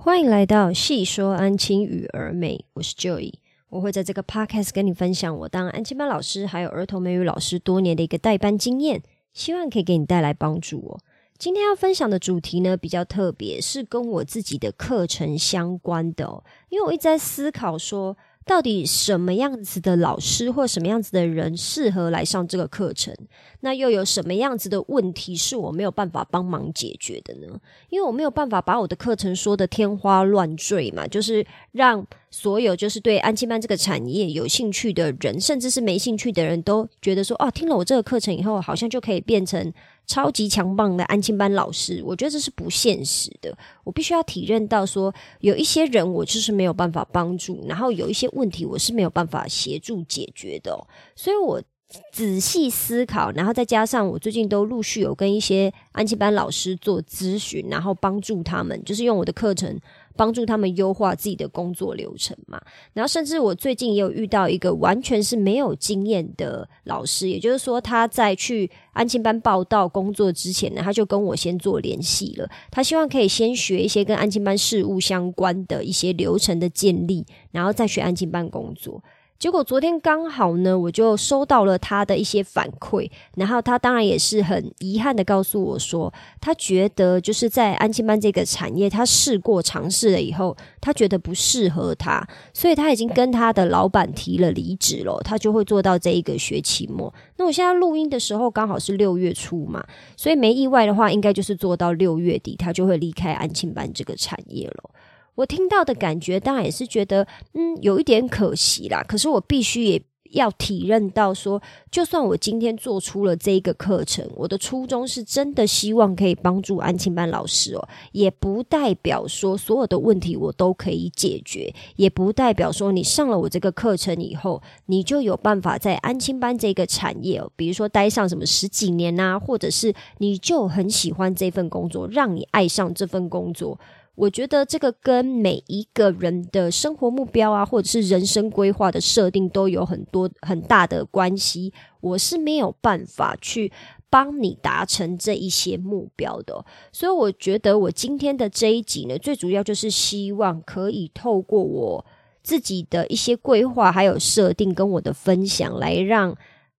欢迎来到细说安亲与儿美，我是 Joy，我会在这个 podcast 跟你分享我当安亲班老师还有儿童美语老师多年的一个代班经验，希望可以给你带来帮助哦。今天要分享的主题呢比较特别，是跟我自己的课程相关的，因为我一直在思考说。到底什么样子的老师或什么样子的人适合来上这个课程？那又有什么样子的问题是我没有办法帮忙解决的呢？因为我没有办法把我的课程说的天花乱坠嘛，就是让所有就是对安亲班这个产业有兴趣的人，甚至是没兴趣的人都觉得说，哦，听了我这个课程以后，好像就可以变成。超级强棒的安亲班老师，我觉得这是不现实的。我必须要体认到，说有一些人我就是没有办法帮助，然后有一些问题我是没有办法协助解决的。所以我仔细思考，然后再加上我最近都陆续有跟一些安亲班老师做咨询，然后帮助他们，就是用我的课程。帮助他们优化自己的工作流程嘛，然后甚至我最近也有遇到一个完全是没有经验的老师，也就是说他在去安庆班报道工作之前呢，他就跟我先做联系了，他希望可以先学一些跟安庆班事务相关的一些流程的建立，然后再学安庆班工作。结果昨天刚好呢，我就收到了他的一些反馈，然后他当然也是很遗憾的告诉我说，他觉得就是在安亲班这个产业，他试过尝试了以后，他觉得不适合他，所以他已经跟他的老板提了离职了，他就会做到这一个学期末。那我现在录音的时候刚好是六月初嘛，所以没意外的话，应该就是做到六月底，他就会离开安亲班这个产业了。我听到的感觉，当然也是觉得，嗯，有一点可惜啦。可是我必须也要体认到，说，就算我今天做出了这一个课程，我的初衷是真的希望可以帮助安亲班老师哦，也不代表说所有的问题我都可以解决，也不代表说你上了我这个课程以后，你就有办法在安亲班这个产业，哦比如说待上什么十几年呐，或者是你就很喜欢这份工作，让你爱上这份工作。我觉得这个跟每一个人的生活目标啊，或者是人生规划的设定都有很多很大的关系。我是没有办法去帮你达成这一些目标的，所以我觉得我今天的这一集呢，最主要就是希望可以透过我自己的一些规划还有设定跟我的分享，来让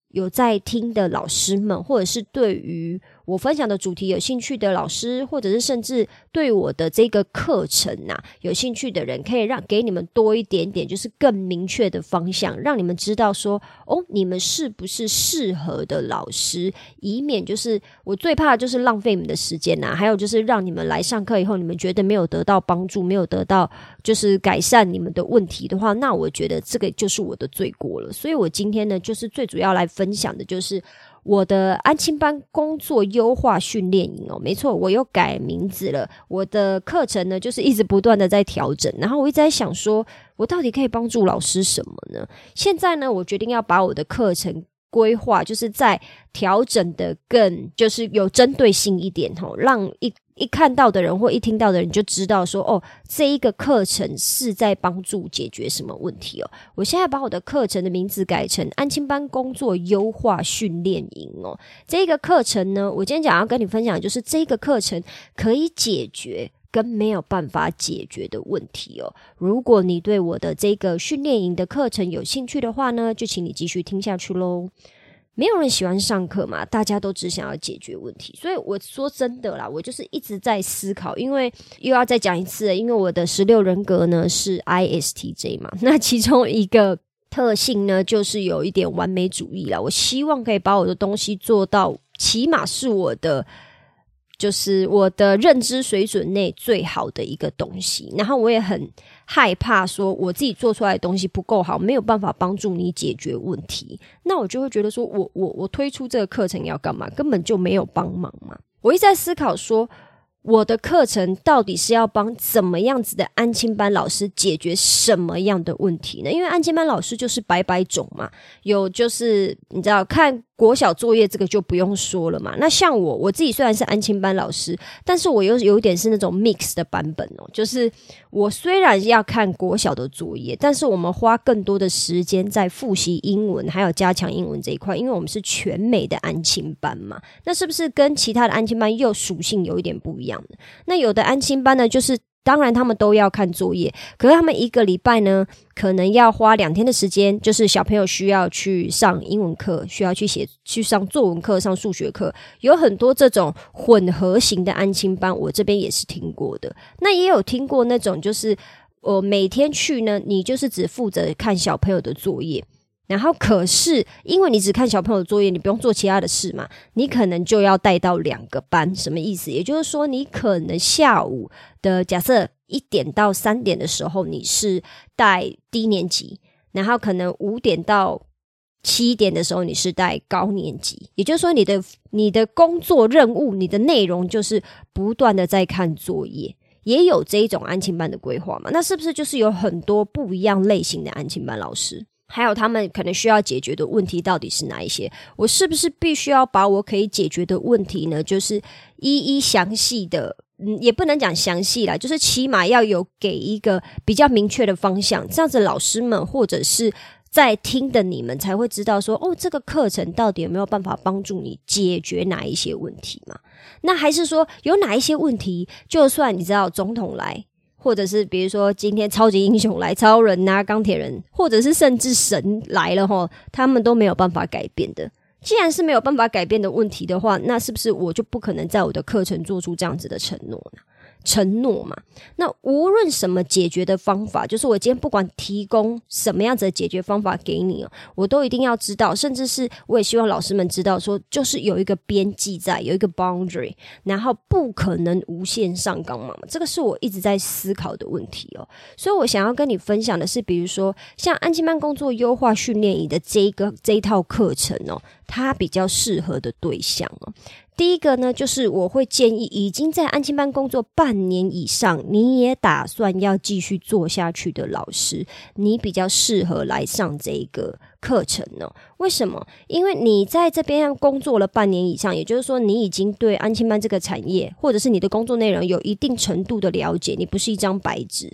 有在听的老师们，或者是对于。我分享的主题有兴趣的老师，或者是甚至对我的这个课程呐有兴趣的人，可以让给你们多一点点，就是更明确的方向，让你们知道说，哦，你们是不是适合的老师，以免就是我最怕就是浪费你们的时间呐，还有就是让你们来上课以后，你们觉得没有得到帮助，没有得到就是改善你们的问题的话，那我觉得这个就是我的罪过了。所以我今天呢，就是最主要来分享的就是。我的安亲班工作优化训练营哦，没错，我又改名字了。我的课程呢，就是一直不断的在调整。然后我一直在想，说我到底可以帮助老师什么呢？现在呢，我决定要把我的课程规划，就是在调整的更就是有针对性一点吼，让一。一看到的人或一听到的人就知道说哦，这一个课程是在帮助解决什么问题哦。我现在把我的课程的名字改成安亲班工作优化训练营哦。这个课程呢，我今天讲要跟你分享，就是这个课程可以解决跟没有办法解决的问题哦。如果你对我的这个训练营的课程有兴趣的话呢，就请你继续听下去喽。没有人喜欢上课嘛，大家都只想要解决问题，所以我说真的啦，我就是一直在思考，因为又要再讲一次，因为我的十六人格呢是 ISTJ 嘛，那其中一个特性呢就是有一点完美主义啦，我希望可以把我的东西做到，起码是我的。就是我的认知水准内最好的一个东西，然后我也很害怕说我自己做出来的东西不够好，没有办法帮助你解决问题，那我就会觉得说我我我推出这个课程要干嘛？根本就没有帮忙嘛！我一直在思考说。我的课程到底是要帮怎么样子的安亲班老师解决什么样的问题呢？因为安亲班老师就是百百种嘛，有就是你知道看国小作业这个就不用说了嘛。那像我我自己虽然是安亲班老师，但是我又有一点是那种 mix 的版本哦，就是我虽然要看国小的作业，但是我们花更多的时间在复习英文还有加强英文这一块，因为我们是全美的安亲班嘛。那是不是跟其他的安亲班又属性有一点不一样？那有的安亲班呢，就是当然，他们都要看作业，可是他们一个礼拜呢，可能要花两天的时间，就是小朋友需要去上英文课，需要去写、去上作文课、上数学课，有很多这种混合型的安亲班，我这边也是听过的。那也有听过那种，就是我每天去呢，你就是只负责看小朋友的作业。然后，可是因为你只看小朋友的作业，你不用做其他的事嘛，你可能就要带到两个班，什么意思？也就是说，你可能下午的假设一点到三点的时候，你是带低年级，然后可能五点到七点的时候，你是带高年级。也就是说，你的你的工作任务，你的内容就是不断的在看作业，也有这一种安亲班的规划嘛？那是不是就是有很多不一样类型的安亲班老师？还有他们可能需要解决的问题到底是哪一些？我是不是必须要把我可以解决的问题呢？就是一一详细的，嗯，也不能讲详细啦，就是起码要有给一个比较明确的方向，这样子老师们或者是在听的你们才会知道说，哦，这个课程到底有没有办法帮助你解决哪一些问题嘛？那还是说有哪一些问题，就算你知道总统来？或者是比如说今天超级英雄来，超人呐、钢铁人，或者是甚至神来了哈，他们都没有办法改变的。既然是没有办法改变的问题的话，那是不是我就不可能在我的课程做出这样子的承诺呢？承诺嘛，那无论什么解决的方法，就是我今天不管提供什么样子的解决方法给你哦，我都一定要知道，甚至是我也希望老师们知道，说就是有一个边际在，有一个 boundary，然后不可能无限上纲嘛。这个是我一直在思考的问题哦。所以我想要跟你分享的是，比如说像安吉曼工作优化训练营的这一个这一套课程哦，它比较适合的对象哦。第一个呢，就是我会建议已经在安亲班工作半年以上，你也打算要继续做下去的老师，你比较适合来上这个课程呢？为什么？因为你在这边工作了半年以上，也就是说，你已经对安亲班这个产业，或者是你的工作内容有一定程度的了解，你不是一张白纸。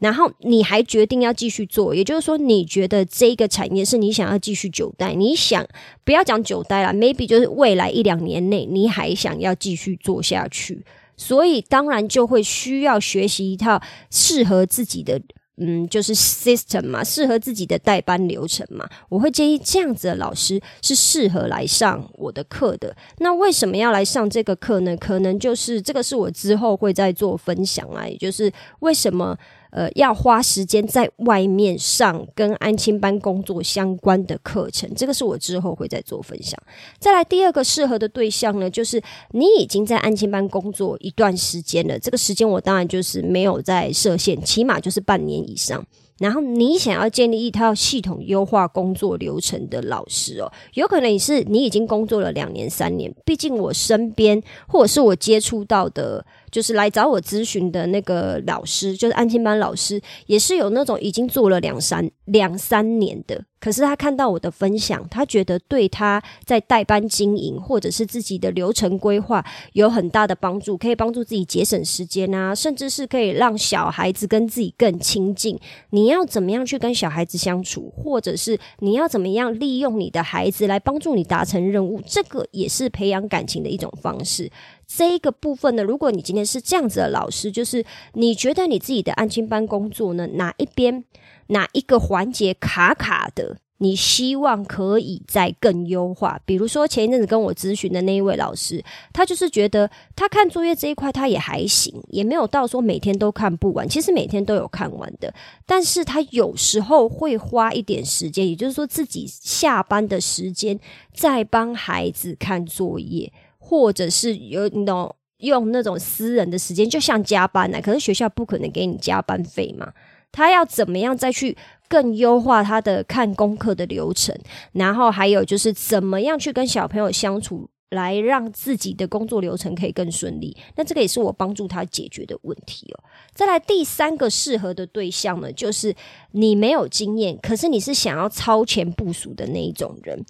然后你还决定要继续做，也就是说，你觉得这个产业是你想要继续久待？你想不要讲久待了，maybe 就是未来一两年内你还想要继续做下去，所以当然就会需要学习一套适合自己的，嗯，就是 system 嘛，适合自己的代班流程嘛。我会建议这样子的老师是适合来上我的课的。那为什么要来上这个课呢？可能就是这个是我之后会再做分享啊，也就是为什么。呃，要花时间在外面上跟安亲班工作相关的课程，这个是我之后会再做分享。再来第二个适合的对象呢，就是你已经在安亲班工作一段时间了，这个时间我当然就是没有在设限，起码就是半年以上。然后你想要建立一套系统优化工作流程的老师哦，有可能你是你已经工作了两年三年，毕竟我身边或者是我接触到的。就是来找我咨询的那个老师，就是安亲班老师，也是有那种已经做了两三两三年的。可是他看到我的分享，他觉得对他在代班经营或者是自己的流程规划有很大的帮助，可以帮助自己节省时间啊，甚至是可以让小孩子跟自己更亲近。你要怎么样去跟小孩子相处，或者是你要怎么样利用你的孩子来帮助你达成任务，这个也是培养感情的一种方式。这一个部分呢，如果你今天是这样子的老师，就是你觉得你自己的安亲班工作呢，哪一边哪一个环节卡卡的，你希望可以再更优化？比如说前一阵子跟我咨询的那一位老师，他就是觉得他看作业这一块他也还行，也没有到说每天都看不完，其实每天都有看完的，但是他有时候会花一点时间，也就是说自己下班的时间在帮孩子看作业。或者是有那种用那种私人的时间，就像加班呢？可是学校不可能给你加班费嘛？他要怎么样再去更优化他的看功课的流程？然后还有就是怎么样去跟小朋友相处，来让自己的工作流程可以更顺利？那这个也是我帮助他解决的问题哦。再来第三个适合的对象呢，就是你没有经验，可是你是想要超前部署的那一种人。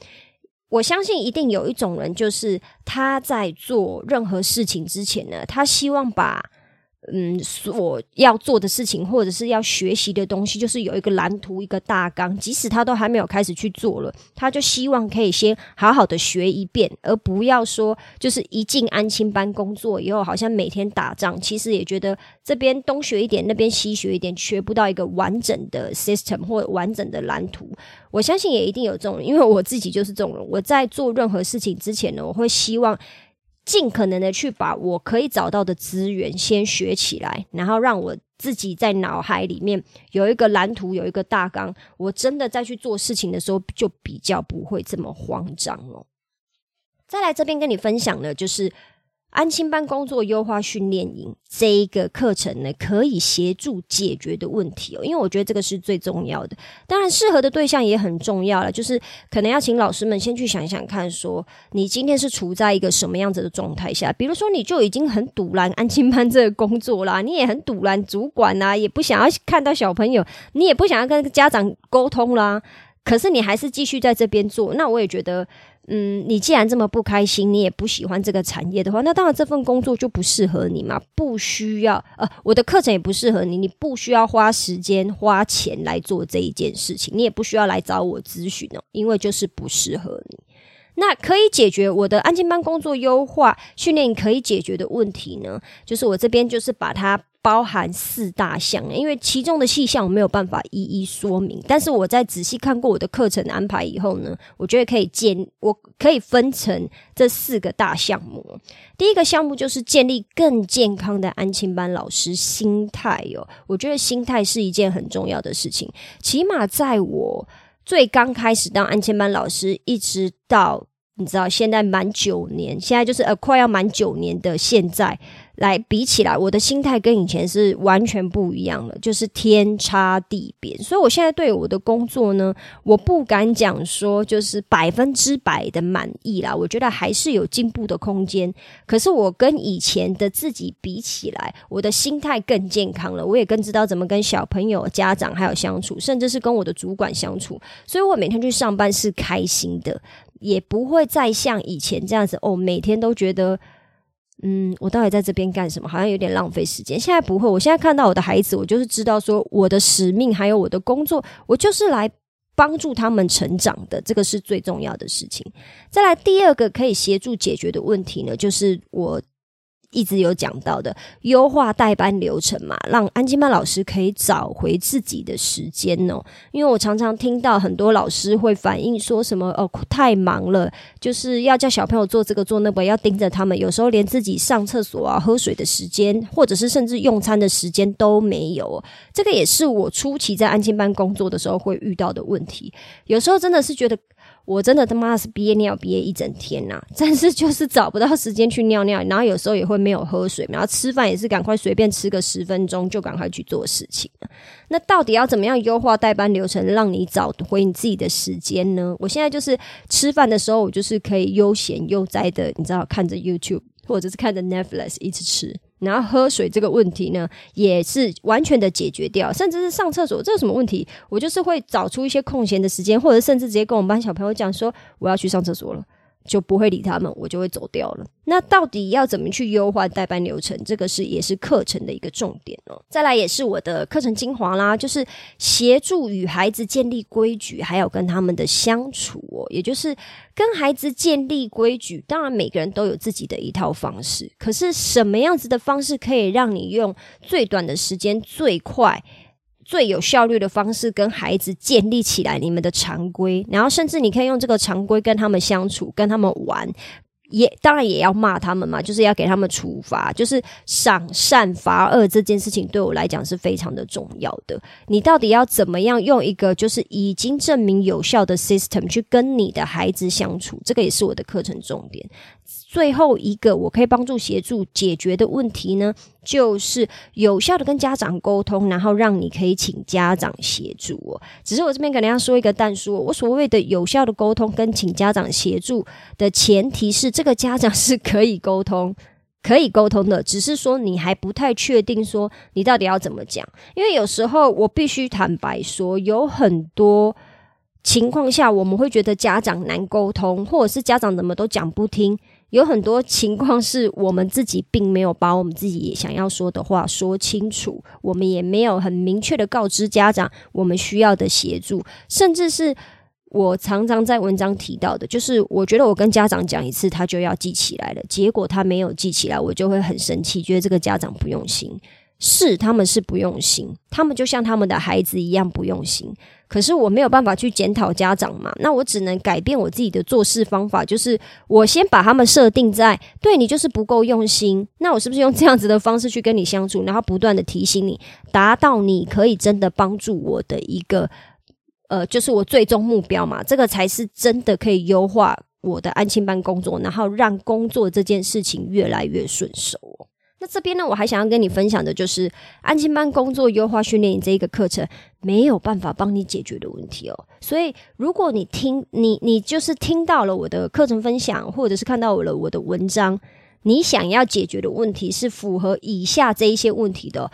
我相信一定有一种人，就是他在做任何事情之前呢，他希望把嗯，所要做的事情，或者是要学习的东西，就是有一个蓝图、一个大纲。即使他都还没有开始去做了，他就希望可以先好好的学一遍，而不要说就是一进安亲班工作以后，好像每天打仗。其实也觉得这边东学一点，那边西学一点，学不到一个完整的 system 或完整的蓝图。我相信也一定有这种人，因为我自己就是这种人。我在做任何事情之前呢，我会希望。尽可能的去把我可以找到的资源先学起来，然后让我自己在脑海里面有一个蓝图，有一个大纲。我真的在去做事情的时候，就比较不会这么慌张哦。再来这边跟你分享的，就是。安心班工作优化训练营这一个课程呢，可以协助解决的问题哦，因为我觉得这个是最重要的。当然，适合的对象也很重要了，就是可能要请老师们先去想想看，说你今天是处在一个什么样子的状态下。比如说，你就已经很堵拦安心班这个工作啦，你也很堵拦主管呐，也不想要看到小朋友，你也不想要跟家长沟通啦，可是你还是继续在这边做，那我也觉得。嗯，你既然这么不开心，你也不喜欢这个产业的话，那当然这份工作就不适合你嘛。不需要，呃，我的课程也不适合你，你不需要花时间花钱来做这一件事情，你也不需要来找我咨询哦，因为就是不适合你。那可以解决我的安静班工作优化训练可以解决的问题呢？就是我这边就是把它。包含四大项，因为其中的细项我没有办法一一说明。但是我在仔细看过我的课程安排以后呢，我觉得可以建，我可以分成这四个大项目。第一个项目就是建立更健康的安亲班老师心态哦，我觉得心态是一件很重要的事情。起码在我最刚开始当安亲班老师，一直到你知道现在满九年，现在就是呃快要满九年的现在。来比起来，我的心态跟以前是完全不一样了，就是天差地别。所以我现在对我的工作呢，我不敢讲说就是百分之百的满意啦，我觉得还是有进步的空间。可是我跟以前的自己比起来，我的心态更健康了，我也更知道怎么跟小朋友、家长还有相处，甚至是跟我的主管相处。所以我每天去上班是开心的，也不会再像以前这样子哦，每天都觉得。嗯，我到底在这边干什么？好像有点浪费时间。现在不会，我现在看到我的孩子，我就是知道说我的使命还有我的工作，我就是来帮助他们成长的，这个是最重要的事情。再来第二个可以协助解决的问题呢，就是我。一直有讲到的优化代班流程嘛，让安吉曼老师可以找回自己的时间哦。因为我常常听到很多老师会反映说什么哦，太忙了，就是要叫小朋友做这个做那个，要盯着他们，有时候连自己上厕所啊、喝水的时间，或者是甚至用餐的时间都没有。这个也是我初期在安静班工作的时候会遇到的问题。有时候真的是觉得。我真的他妈是憋尿憋一整天呐，但是就是找不到时间去尿尿，然后有时候也会没有喝水，然后吃饭也是赶快随便吃个十分钟就赶快去做事情。那到底要怎么样优化代班流程，让你找回你自己的时间呢？我现在就是吃饭的时候，我就是可以悠闲悠哉的，你知道，看着 YouTube 或者是看着 Netflix 一直吃。然后喝水这个问题呢，也是完全的解决掉，甚至是上厕所，这有什么问题？我就是会找出一些空闲的时间，或者甚至直接跟我们班小朋友讲说，我要去上厕所了。就不会理他们，我就会走掉了。那到底要怎么去优化代班流程？这个是也是课程的一个重点哦。再来也是我的课程精华啦，就是协助与孩子建立规矩，还有跟他们的相处哦。也就是跟孩子建立规矩，当然每个人都有自己的一套方式，可是什么样子的方式可以让你用最短的时间最快？最有效率的方式跟孩子建立起来你们的常规，然后甚至你可以用这个常规跟他们相处，跟他们玩，也当然也要骂他们嘛，就是要给他们处罚，就是赏善罚恶这件事情对我来讲是非常的重要的。你到底要怎么样用一个就是已经证明有效的 system 去跟你的孩子相处？这个也是我的课程重点。最后一个我可以帮助协助解决的问题呢，就是有效的跟家长沟通，然后让你可以请家长协助哦。只是我这边可能要说一个但书，我所谓的有效的沟通跟请家长协助的前提是，这个家长是可以沟通、可以沟通的，只是说你还不太确定说你到底要怎么讲，因为有时候我必须坦白说，有很多情况下我们会觉得家长难沟通，或者是家长怎么都讲不听。有很多情况是我们自己并没有把我们自己想要说的话说清楚，我们也没有很明确的告知家长我们需要的协助，甚至是我常常在文章提到的，就是我觉得我跟家长讲一次，他就要记起来了，结果他没有记起来，我就会很生气，觉得这个家长不用心。是，他们是不用心，他们就像他们的孩子一样不用心。可是我没有办法去检讨家长嘛，那我只能改变我自己的做事方法，就是我先把他们设定在对你就是不够用心。那我是不是用这样子的方式去跟你相处，然后不断的提醒你，达到你可以真的帮助我的一个呃，就是我最终目标嘛？这个才是真的可以优化我的安亲班工作，然后让工作这件事情越来越顺手。那这边呢，我还想要跟你分享的就是安心班工作优化训练营这一个课程没有办法帮你解决的问题哦。所以，如果你听你你就是听到了我的课程分享，或者是看到了我的文章，你想要解决的问题是符合以下这一些问题的。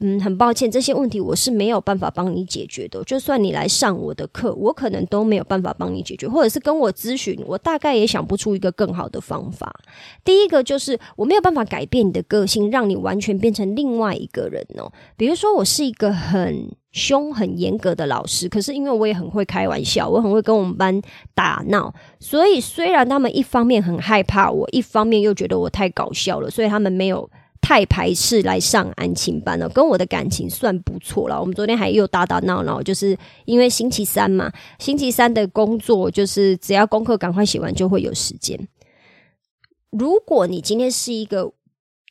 嗯，很抱歉，这些问题我是没有办法帮你解决的。就算你来上我的课，我可能都没有办法帮你解决，或者是跟我咨询，我大概也想不出一个更好的方法。第一个就是我没有办法改变你的个性，让你完全变成另外一个人哦。比如说，我是一个很凶、很严格的老师，可是因为我也很会开玩笑，我很会跟我们班打闹，所以虽然他们一方面很害怕我，一方面又觉得我太搞笑了，所以他们没有。太排斥来上安亲班了，跟我的感情算不错了。我们昨天还又打打闹闹，就是因为星期三嘛，星期三的工作就是只要功课赶快写完就会有时间。如果你今天是一个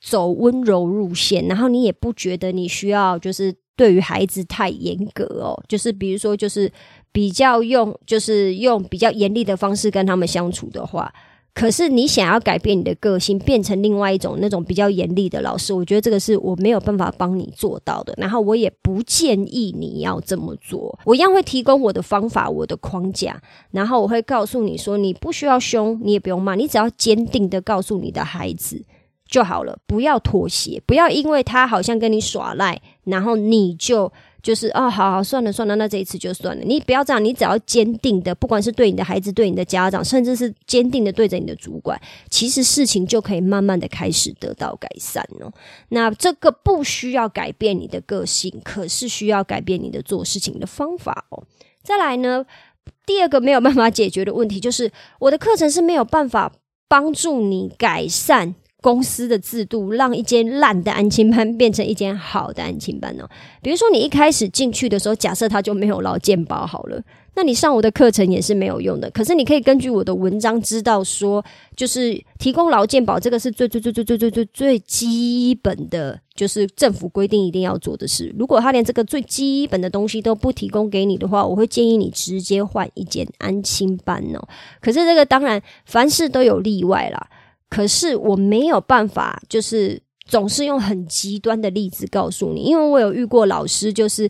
走温柔路线，然后你也不觉得你需要就是对于孩子太严格哦，就是比如说就是比较用就是用比较严厉的方式跟他们相处的话。可是你想要改变你的个性，变成另外一种那种比较严厉的老师，我觉得这个是我没有办法帮你做到的。然后我也不建议你要这么做。我一样会提供我的方法、我的框架，然后我会告诉你说，你不需要凶，你也不用骂，你只要坚定的告诉你的孩子就好了，不要妥协，不要因为他好像跟你耍赖，然后你就。就是哦，好好算了算了，那这一次就算了。你不要这样，你只要坚定的，不管是对你的孩子、对你的家长，甚至是坚定的对着你的主管，其实事情就可以慢慢的开始得到改善哦。那这个不需要改变你的个性，可是需要改变你的做事情的方法哦。再来呢，第二个没有办法解决的问题，就是我的课程是没有办法帮助你改善。公司的制度让一间烂的安亲班变成一间好的安亲班哦。比如说，你一开始进去的时候，假设他就没有劳健保好了，那你上我的课程也是没有用的。可是你可以根据我的文章知道说，就是提供劳健保这个是最最最最最最最最基本的，就是政府规定一定要做的事。如果他连这个最基本的东西都不提供给你的话，我会建议你直接换一间安亲班哦。可是这个当然凡事都有例外啦。可是我没有办法，就是总是用很极端的例子告诉你，因为我有遇过老师，就是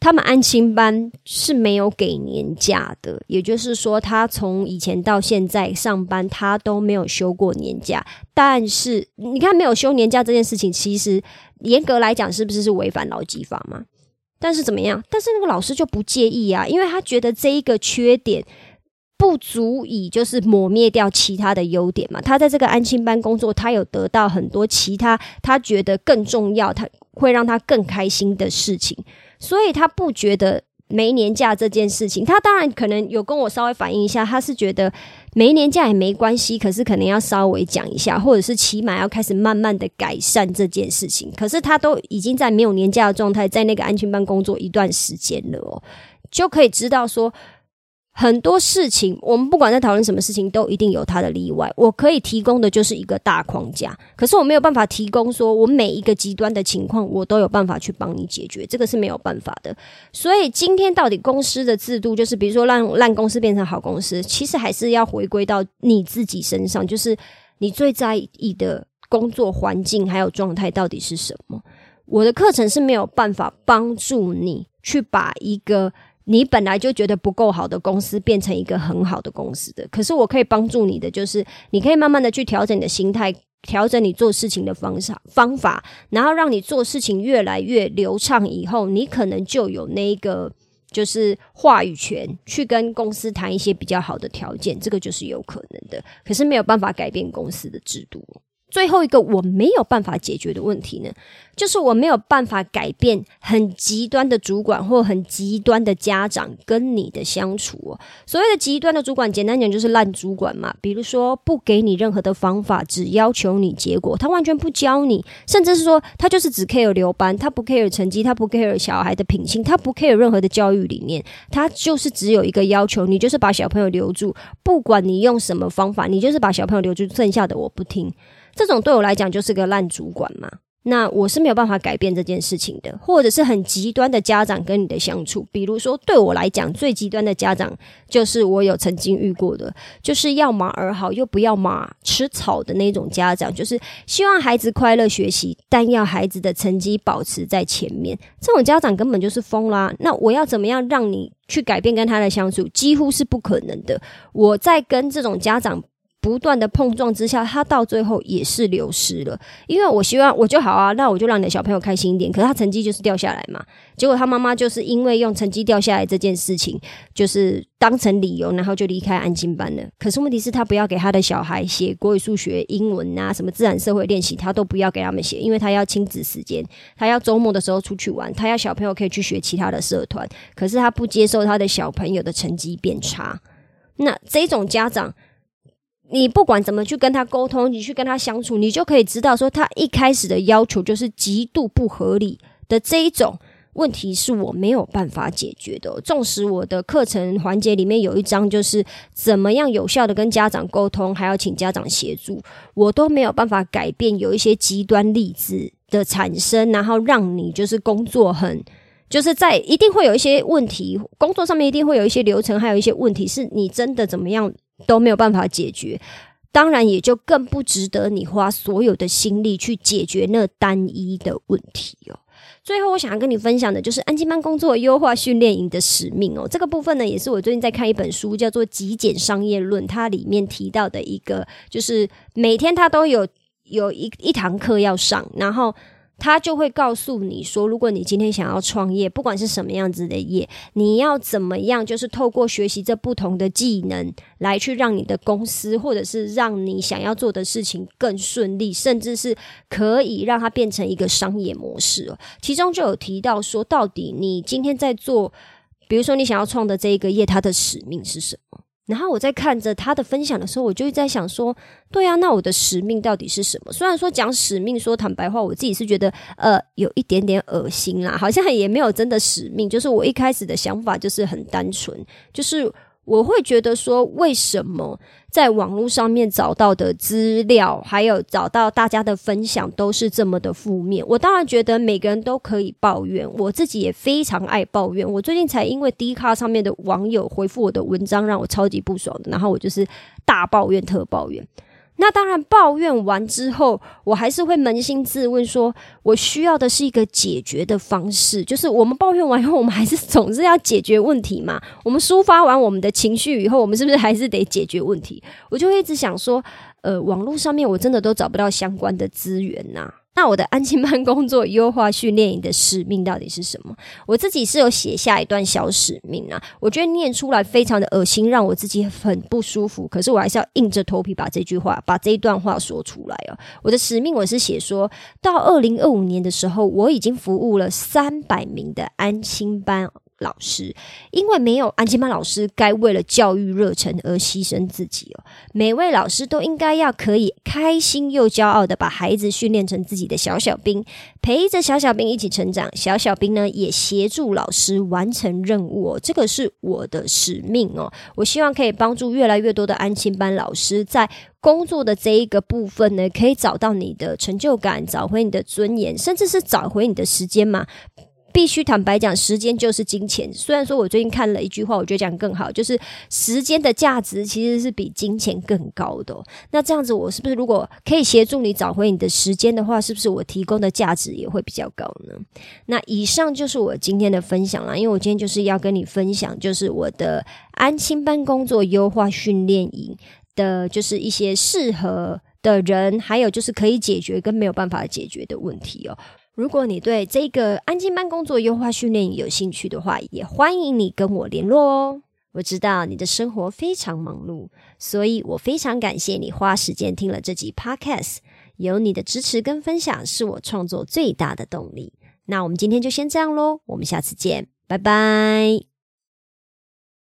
他们安亲班是没有给年假的，也就是说，他从以前到现在上班，他都没有休过年假。但是你看，没有休年假这件事情，其实严格来讲，是不是是违反劳基法嘛？但是怎么样？但是那个老师就不介意啊，因为他觉得这一个缺点。不足以就是抹灭掉其他的优点嘛？他在这个安亲班工作，他有得到很多其他他觉得更重要，他会让他更开心的事情，所以他不觉得没年假这件事情。他当然可能有跟我稍微反映一下，他是觉得没年假也没关系，可是可能要稍微讲一下，或者是起码要开始慢慢的改善这件事情。可是他都已经在没有年假的状态，在那个安亲班工作一段时间了哦，就可以知道说。很多事情，我们不管在讨论什么事情，都一定有它的例外。我可以提供的就是一个大框架，可是我没有办法提供说，我每一个极端的情况，我都有办法去帮你解决，这个是没有办法的。所以今天到底公司的制度，就是比如说让烂公司变成好公司，其实还是要回归到你自己身上，就是你最在意的工作环境还有状态到底是什么。我的课程是没有办法帮助你去把一个。你本来就觉得不够好的公司变成一个很好的公司的，可是我可以帮助你的，就是你可以慢慢的去调整你的心态，调整你做事情的方法方法，然后让你做事情越来越流畅。以后你可能就有那一个就是话语权，去跟公司谈一些比较好的条件，这个就是有可能的。可是没有办法改变公司的制度。最后一个我没有办法解决的问题呢，就是我没有办法改变很极端的主管或很极端的家长跟你的相处。所谓的极端的主管，简单讲就是烂主管嘛。比如说不给你任何的方法，只要求你结果，他完全不教你，甚至是说他就是只 care 留班，他不 care 成绩，他不 care 小孩的品性，他不 care 任何的教育理念，他就是只有一个要求，你就是把小朋友留住，不管你用什么方法，你就是把小朋友留住，剩下的我不听。这种对我来讲就是个烂主管嘛，那我是没有办法改变这件事情的，或者是很极端的家长跟你的相处，比如说对我来讲最极端的家长就是我有曾经遇过的，就是要马儿好又不要马吃草的那种家长，就是希望孩子快乐学习，但要孩子的成绩保持在前面，这种家长根本就是疯啦。那我要怎么样让你去改变跟他的相处，几乎是不可能的。我在跟这种家长。不断的碰撞之下，他到最后也是流失了。因为我希望我就好啊，那我就让你的小朋友开心一点。可是他成绩就是掉下来嘛，结果他妈妈就是因为用成绩掉下来这件事情，就是当成理由，然后就离开安心班了。可是问题是，他不要给他的小孩写国语、数学、英文啊，什么自然、社会练习，他都不要给他们写，因为他要亲子时间，他要周末的时候出去玩，他要小朋友可以去学其他的社团。可是他不接受他的小朋友的成绩变差。那这种家长。你不管怎么去跟他沟通，你去跟他相处，你就可以知道说，他一开始的要求就是极度不合理的这一种问题，是我没有办法解决的。纵使我的课程环节里面有一章就是怎么样有效的跟家长沟通，还要请家长协助，我都没有办法改变有一些极端例子的产生，然后让你就是工作很就是在一定会有一些问题，工作上面一定会有一些流程，还有一些问题是你真的怎么样。都没有办法解决，当然也就更不值得你花所有的心力去解决那单一的问题哦。最后，我想要跟你分享的就是安静班工作优化训练营的使命哦。这个部分呢，也是我最近在看一本书，叫做《极简商业论》，它里面提到的一个，就是每天他都有有一一堂课要上，然后。他就会告诉你说，如果你今天想要创业，不管是什么样子的业，你要怎么样，就是透过学习这不同的技能，来去让你的公司，或者是让你想要做的事情更顺利，甚至是可以让它变成一个商业模式哦。其中就有提到说，到底你今天在做，比如说你想要创的这一个业，它的使命是什么？然后我在看着他的分享的时候，我就在想说，对啊，那我的使命到底是什么？虽然说讲使命，说坦白话，我自己是觉得呃有一点点恶心啦，好像也没有真的使命。就是我一开始的想法就是很单纯，就是我会觉得说，为什么？在网络上面找到的资料，还有找到大家的分享，都是这么的负面。我当然觉得每个人都可以抱怨，我自己也非常爱抱怨。我最近才因为 D 卡上面的网友回复我的文章，让我超级不爽的，然后我就是大抱怨特抱怨。那当然，抱怨完之后，我还是会扪心自问，说我需要的是一个解决的方式。就是我们抱怨完以后，我们还是总是要解决问题嘛。我们抒发完我们的情绪以后，我们是不是还是得解决问题？我就一直想说，呃，网络上面我真的都找不到相关的资源呐。那我的安心班工作优化训练营的使命到底是什么？我自己是有写下一段小使命啊，我觉得念出来非常的恶心，让我自己很不舒服。可是我还是要硬着头皮把这句话、把这一段话说出来哦。我的使命我是写说到二零二五年的时候，我已经服务了三百名的安心班。老师，因为没有安亲班老师该为了教育热忱而牺牲自己哦。每位老师都应该要可以开心又骄傲的把孩子训练成自己的小小兵，陪着小小兵一起成长。小小兵呢，也协助老师完成任务哦。这个是我的使命哦。我希望可以帮助越来越多的安亲班老师在工作的这一个部分呢，可以找到你的成就感，找回你的尊严，甚至是找回你的时间嘛。必须坦白讲，时间就是金钱。虽然说我最近看了一句话，我觉得讲更好，就是时间的价值其实是比金钱更高的。那这样子，我是不是如果可以协助你找回你的时间的话，是不是我提供的价值也会比较高呢？那以上就是我今天的分享啦，因为我今天就是要跟你分享，就是我的安亲班工作优化训练营的，就是一些适合的人，还有就是可以解决跟没有办法解决的问题哦。如果你对这个安静班工作优化训练有兴趣的话，也欢迎你跟我联络哦。我知道你的生活非常忙碌，所以我非常感谢你花时间听了这集 Podcast。有你的支持跟分享，是我创作最大的动力。那我们今天就先这样喽，我们下次见，拜拜。